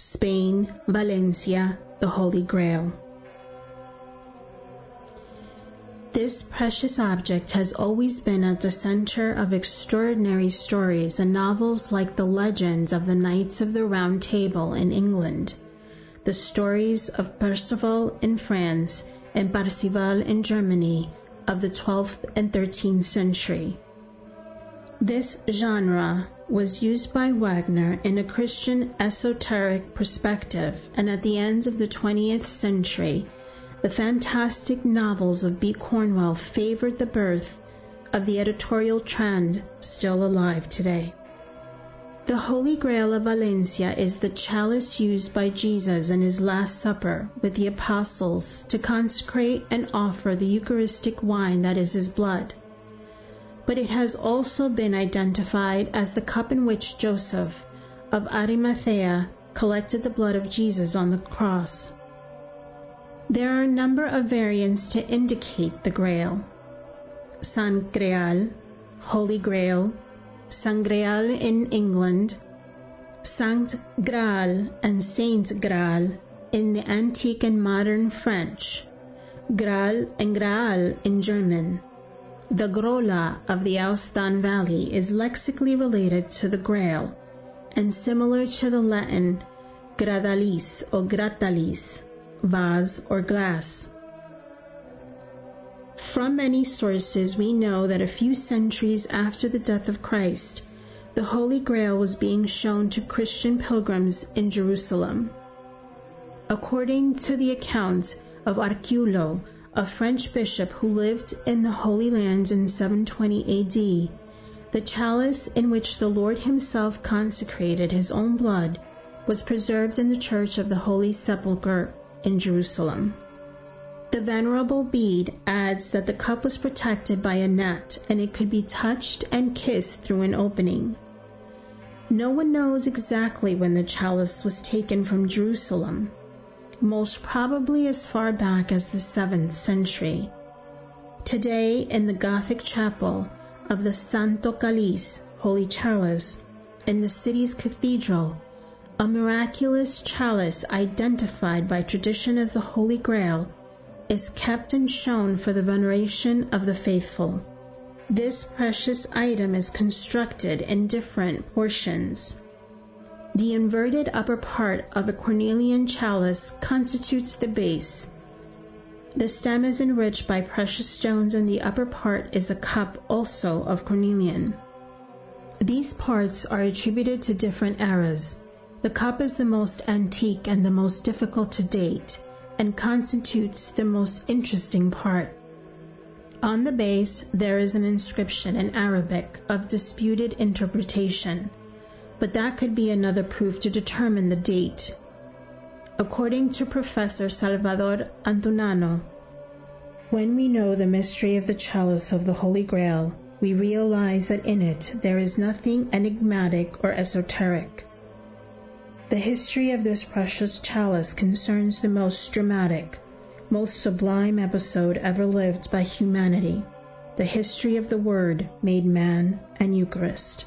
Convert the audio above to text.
Spain, Valencia, the Holy Grail. This precious object has always been at the center of extraordinary stories and novels like the legends of the Knights of the Round Table in England, the stories of Perceval in France and Parzival in Germany of the 12th and 13th century. This genre was used by Wagner in a Christian esoteric perspective, and at the end of the 20th century, the fantastic novels of B. Cornwell favored the birth of the editorial trend still alive today. The Holy Grail of Valencia is the chalice used by Jesus in his Last Supper with the apostles to consecrate and offer the Eucharistic wine that is his blood. But it has also been identified as the cup in which Joseph of Arimathea collected the blood of Jesus on the cross. There are a number of variants to indicate the Grail. San Greal, Holy Grail, Sangreal in England, Saint Graal and Saint Graal in the antique and modern French, Graal and Graal in German. The Grolla of the Aosta Valley is lexically related to the Grail and similar to the Latin gradalis or gratalis vase, or glass. From many sources, we know that a few centuries after the death of Christ, the Holy Grail was being shown to Christian pilgrims in Jerusalem. According to the account of Arculf, a French bishop who lived in the Holy Land in 720 AD, the chalice in which the Lord Himself consecrated His own blood was preserved in the Church of the Holy Sepulchre in Jerusalem. The Venerable Bede adds that the cup was protected by a net and it could be touched and kissed through an opening. No one knows exactly when the chalice was taken from Jerusalem, most probably as far back as the 7th century. Today, in the Gothic chapel of the Santo Calice, Holy Chalice, in the city's cathedral, a miraculous chalice identified by tradition as the Holy Grail is kept and shown for the veneration of the faithful. This precious item is constructed in different portions. The inverted upper part of a cornelian chalice constitutes the base. The stem is enriched by precious stones, and the upper part is a cup also of cornelian. These parts are attributed to different eras. The cup is the most antique and the most difficult to date, and constitutes the most interesting part. On the base, there is an inscription in Arabic of disputed interpretation, but that could be another proof to determine the date. According to Professor Salvador Antunano, when we know the mystery of the chalice of the Holy Grail, we realize that in it there is nothing enigmatic or esoteric. The history of this precious chalice concerns the most dramatic, most sublime episode ever lived by humanity the history of the Word made man and Eucharist.